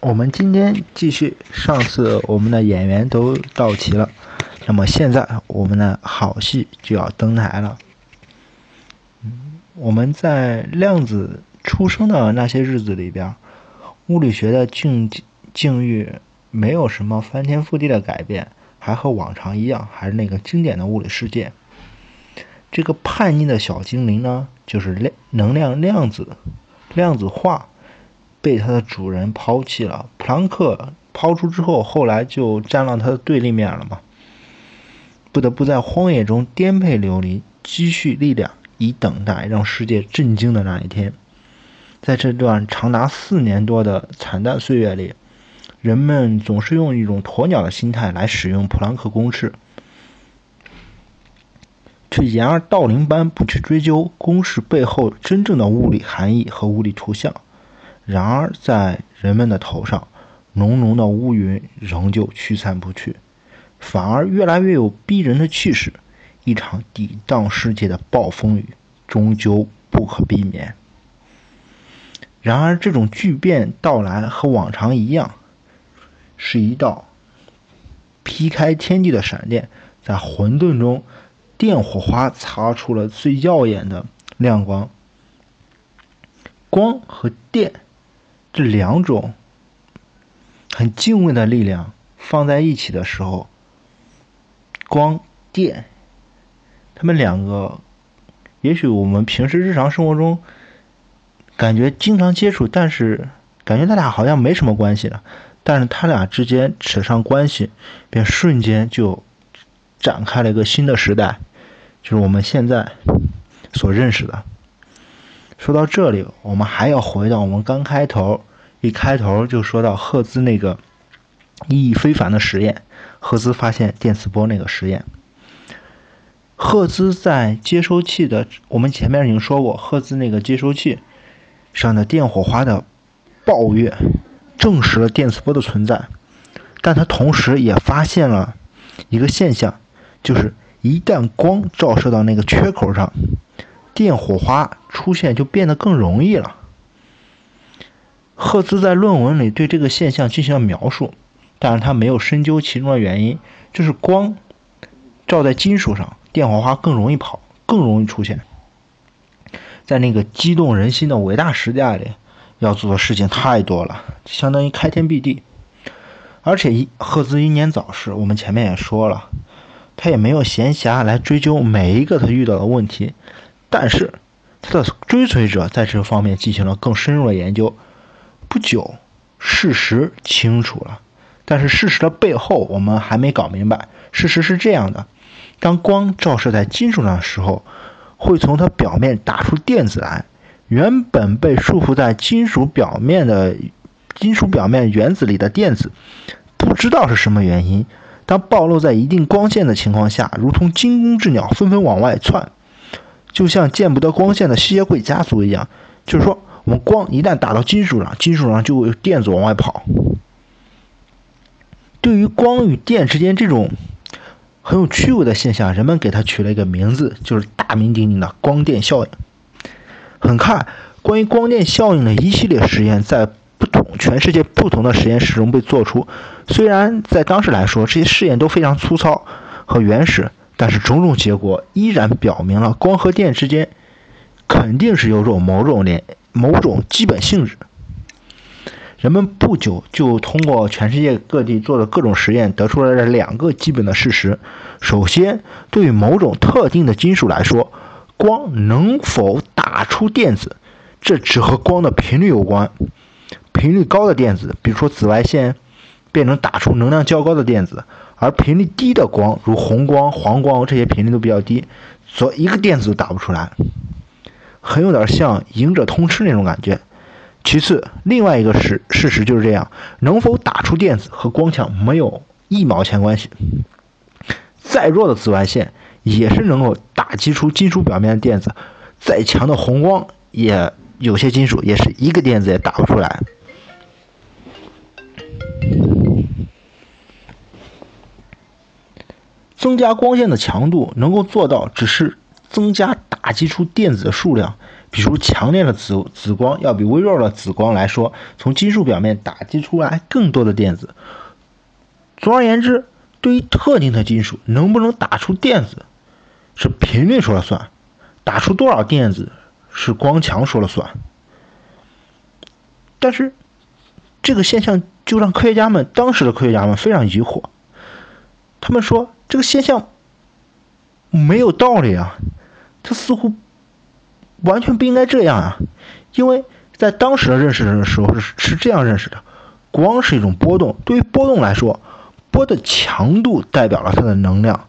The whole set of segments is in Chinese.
我们今天继续，上次我们的演员都到齐了，那么现在我们的好戏就要登台了。嗯，我们在量子出生的那些日子里边，物理学的境境遇没有什么翻天覆地的改变，还和往常一样，还是那个经典的物理世界。这个叛逆的小精灵呢，就是量能量量子量子化。被它的主人抛弃了。普朗克抛出之后，后来就站了他的对立面了嘛，不得不在荒野中颠沛流离，积蓄力量，以等待让世界震惊的那一天。在这段长达四年多的惨淡岁月里，人们总是用一种鸵鸟的心态来使用普朗克公式，却掩耳盗铃般不去追究公式背后真正的物理含义和物理图像。然而，在人们的头上，浓浓的乌云仍旧驱散不去，反而越来越有逼人的气势。一场抵挡世界的暴风雨终究不可避免。然而，这种巨变到来和往常一样，是一道劈开天地的闪电，在混沌中，电火花擦出了最耀眼的亮光。光和电。这两种很敬畏的力量放在一起的时候，光电，他们两个，也许我们平时日常生活中感觉经常接触，但是感觉他俩好像没什么关系了。但是他俩之间扯上关系，便瞬间就展开了一个新的时代，就是我们现在所认识的。说到这里，我们还要回到我们刚开头。一开头就说到赫兹那个意义非凡的实验，赫兹发现电磁波那个实验。赫兹在接收器的，我们前面已经说过，赫兹那个接收器上的电火花的暴跃，证实了电磁波的存在。但他同时也发现了一个现象，就是一旦光照射到那个缺口上，电火花出现就变得更容易了。赫兹在论文里对这个现象进行了描述，但是他没有深究其中的原因，就是光照在金属上，电火花更容易跑，更容易出现。在那个激动人心的伟大时代里，要做的事情太多了，相当于开天辟地。而且赫兹英年早逝，我们前面也说了，他也没有闲暇来追究每一个他遇到的问题，但是他的追随者在这方面进行了更深入的研究。不久，事实清楚了，但是事实的背后我们还没搞明白。事实是这样的：当光照射在金属上的时候，会从它表面打出电子来。原本被束缚在金属表面的金属表面原子里的电子，不知道是什么原因，当暴露在一定光线的情况下，如同惊弓之鸟，纷纷往外窜，就像见不得光线的吸血鬼家族一样。就是说。我们光一旦打到金属上，金属上就有电子往外跑。对于光与电之间这种很有趣味的现象，人们给它取了一个名字，就是大名鼎鼎的光电效应。很快，关于光电效应的一系列实验在不同全世界不同的实验室中被做出。虽然在当时来说，这些试验都非常粗糙和原始，但是种种结果依然表明了光和电之间肯定是有种某种联。某种基本性质，人们不久就通过全世界各地做的各种实验，得出来了两个基本的事实。首先，对于某种特定的金属来说，光能否打出电子，这只和光的频率有关。频率高的电子，比如说紫外线，便能打出能量较高的电子；而频率低的光，如红光、黄光，这些频率都比较低，所以一个电子都打不出来。很有点像赢者通吃那种感觉。其次，另外一个事事实就是这样：能否打出电子和光强没有一毛钱关系。再弱的紫外线也是能够打击出金属表面的电子，再强的红光也有些金属也是一个电子也打不出来。增加光线的强度能够做到，只是。增加打击出电子的数量，比如强烈的紫紫光要比微弱的紫光来说，从金属表面打击出来更多的电子。总而言之，对于特定的金属能不能打出电子，是频率说了算；打出多少电子，是光强说了算。但是，这个现象就让科学家们当时的科学家们非常疑惑。他们说，这个现象没有道理啊，它似乎完全不应该这样啊，因为在当时的认识的时候是是这样认识的：光是一种波动，对于波动来说，波的强度代表了它的能量。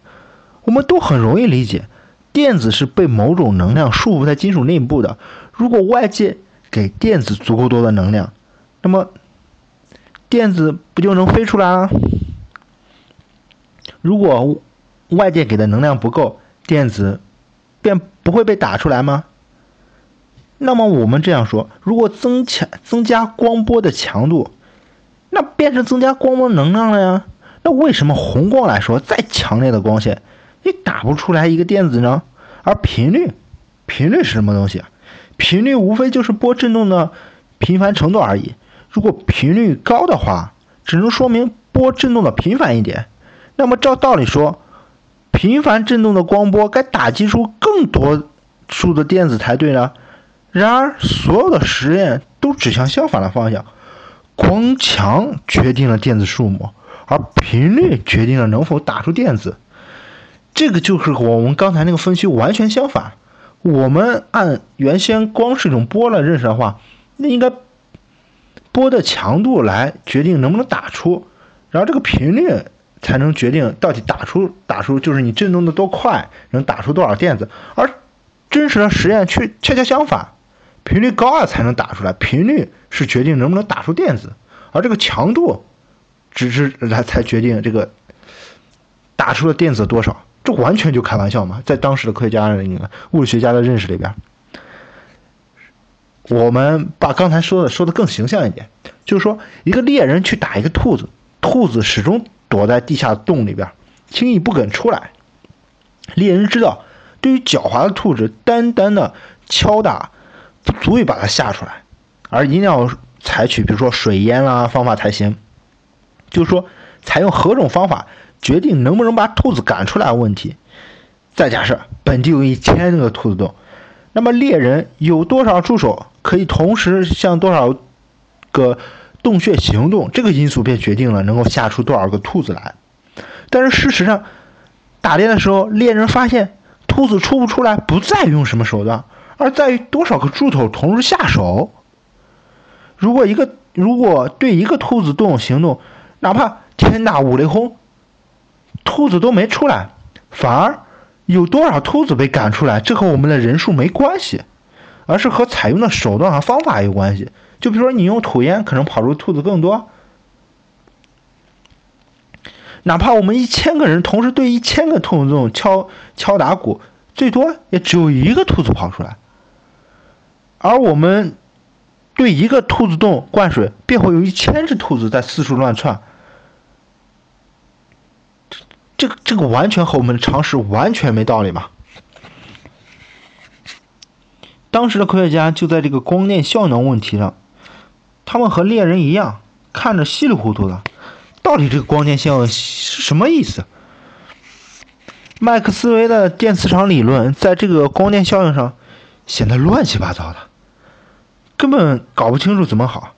我们都很容易理解，电子是被某种能量束缚在金属内部的。如果外界给电子足够多的能量，那么电子不就能飞出来了？如果外界给的能量不够，电子便不会被打出来吗？那么我们这样说：如果增强增加光波的强度，那变成增加光波能量了呀？那为什么红光来说，再强烈的光线也打不出来一个电子呢？而频率，频率是什么东西？频率无非就是波振动的频繁程度而已。如果频率高的话，只能说明波振动的频繁一点。那么照道理说，频繁振动的光波该打击出更多数的电子才对呢。然而，所有的实验都指向相反的方向。光强决定了电子数目，而频率决定了能否打出电子。这个就是我们刚才那个分析完全相反。我们按原先光是一种波来认识的话，那应该波的强度来决定能不能打出，然后这个频率才能决定到底打出打出就是你震动的多快，能打出多少电子。而真实的实验却恰恰相反，频率高了才能打出来，频率是决定能不能打出电子，而这个强度只是来才决定这个打出的电子多少。这完全就开玩笑嘛！在当时的科学家、物理学家的认识里边，我们把刚才说的说的更形象一点，就是说，一个猎人去打一个兔子，兔子始终躲在地下洞里边，轻易不肯出来。猎人知道，对于狡猾的兔子，单单的敲打不足以把它吓出来，而一定要采取比如说水淹啦方法才行。就是说，采用何种方法？决定能不能把兔子赶出来的问题。再假设本地有一千个兔子洞，那么猎人有多少助手可以同时向多少个洞穴行动？这个因素便决定了能够吓出多少个兔子来。但是事实上，打猎的时候，猎人发现兔子出不出来，不在于用什么手段，而在于多少个助手同时下手。如果一个如果对一个兔子洞行动，哪怕天打五雷轰。兔子都没出来，反而有多少兔子被赶出来？这和我们的人数没关系，而是和采用的手段和方法有关系。就比如说，你用吐烟，可能跑出兔子更多。哪怕我们一千个人同时对一千个兔子洞敲敲打鼓，最多也只有一个兔子跑出来。而我们对一个兔子洞灌水，便会有一千只兔子在四处乱窜。这个这个完全和我们的常识完全没道理嘛！当时的科学家就在这个光电效能问题上，他们和猎人一样，看着稀里糊涂的。到底这个光电效应是什么意思？麦克斯韦的电磁场理论在这个光电效应上显得乱七八糟的，根本搞不清楚怎么好。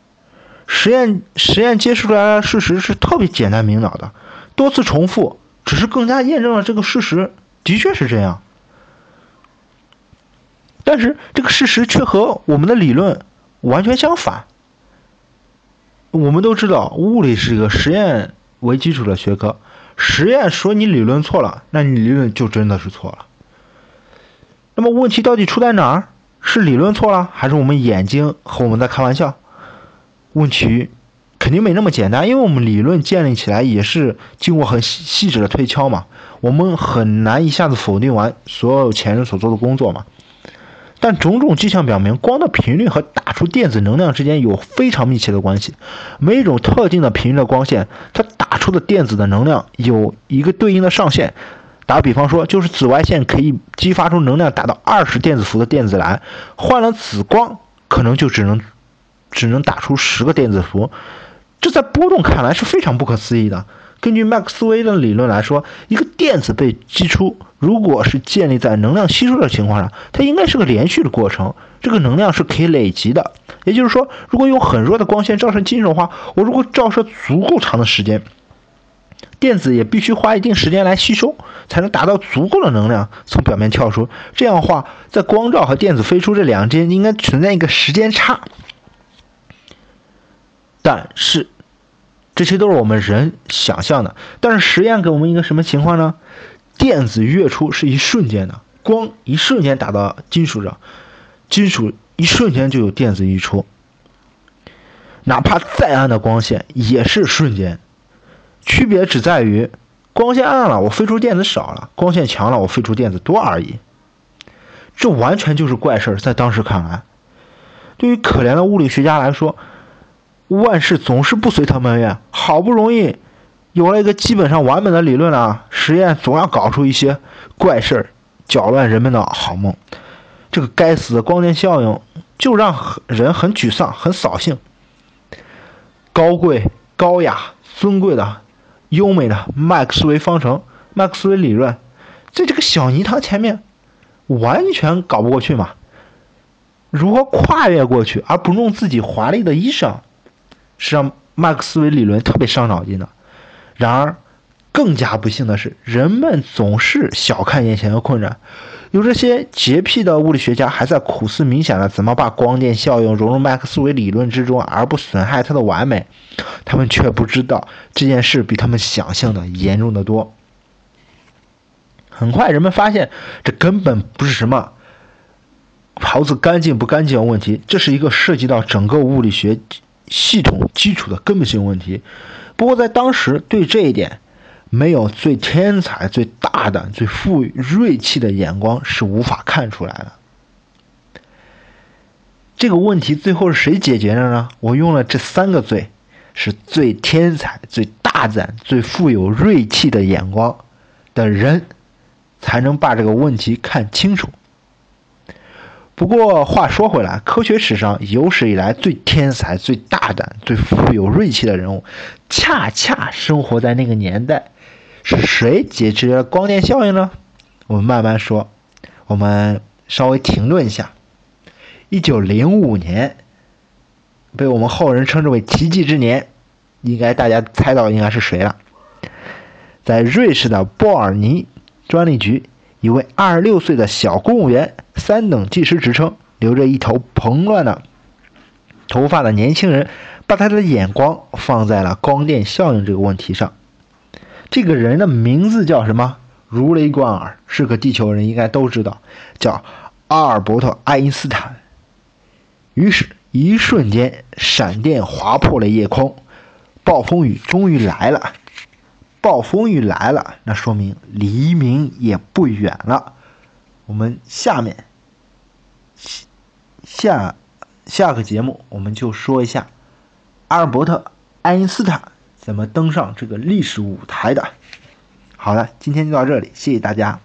实验实验揭示出来的事实是特别简单明了的，多次重复。只是更加验证了这个事实，的确是这样。但是这个事实却和我们的理论完全相反。我们都知道，物理是一个实验为基础的学科，实验说你理论错了，那你理论就真的是错了。那么问题到底出在哪儿？是理论错了，还是我们眼睛和我们在开玩笑？问题。肯定没那么简单，因为我们理论建立起来也是经过很细细致的推敲嘛，我们很难一下子否定完所有前人所做的工作嘛。但种种迹象表明，光的频率和打出电子能量之间有非常密切的关系。每一种特定的频率的光线，它打出的电子的能量有一个对应的上限，打比方说，就是紫外线可以激发出能量达到二十电子伏的电子来，换了紫光，可能就只能只能打出十个电子伏。这在波动看来是非常不可思议的。根据麦克斯韦的理论来说，一个电子被击出，如果是建立在能量吸收的情况下，它应该是个连续的过程，这个能量是可以累积的。也就是说，如果用很弱的光线照射金属的话，我如果照射足够长的时间，电子也必须花一定时间来吸收，才能达到足够的能量从表面跳出。这样的话，在光照和电子飞出这两之间应该存在一个时间差。但是，这些都是我们人想象的。但是实验给我们一个什么情况呢？电子跃出是一瞬间的，光一瞬间打到金属上，金属一瞬间就有电子溢出。哪怕再暗的光线也是瞬间，区别只在于光线暗了，我飞出电子少了；光线强了，我飞出电子多而已。这完全就是怪事儿，在当时看来，对于可怜的物理学家来说。万事总是不随他们愿，好不容易有了一个基本上完美的理论了，实验总要搞出一些怪事儿，搅乱人们的好梦。这个该死的光电效应就让人很沮丧、很扫兴。高贵、高雅、尊贵的、优美的麦克斯韦方程、麦克斯韦理论，在这个小泥塘前面完全搞不过去嘛？如何跨越过去，而不弄自己华丽的衣裳？是让麦克斯韦理论特别伤脑筋的。然而，更加不幸的是，人们总是小看眼前的困难。有这些洁癖的物理学家还在苦思冥想着怎么把光电效应融入麦克斯韦理论之中，而不损害它的完美。他们却不知道这件事比他们想象的严重的多。很快，人们发现这根本不是什么袍子干净不干净的问题，这是一个涉及到整个物理学。系统基础的根本性问题，不过在当时对这一点，没有最天才、最大胆、最富于锐气的眼光是无法看出来的。这个问题最后是谁解决的呢？我用了这三个最，是最天才、最大胆、最富有锐气的眼光的人，才能把这个问题看清楚。不过话说回来，科学史上有史以来最天才、最大胆、最富有锐气的人物，恰恰生活在那个年代。是谁解决了光电效应呢？我们慢慢说。我们稍微停顿一下。一九零五年，被我们后人称之为奇迹之年，应该大家猜到应该是谁了？在瑞士的波尔尼专利局。一位二十六岁的小公务员，三等技师职称，留着一头蓬乱的头发的年轻人，把他的眼光放在了光电效应这个问题上。这个人的名字叫什么？如雷贯耳，是个地球人应该都知道，叫阿尔伯特·爱因斯坦。于是，一瞬间，闪电划破了夜空，暴风雨终于来了。暴风雨来了，那说明黎明也不远了。我们下面下下个节目，我们就说一下阿尔伯特·爱因斯坦怎么登上这个历史舞台的。好了，今天就到这里，谢谢大家。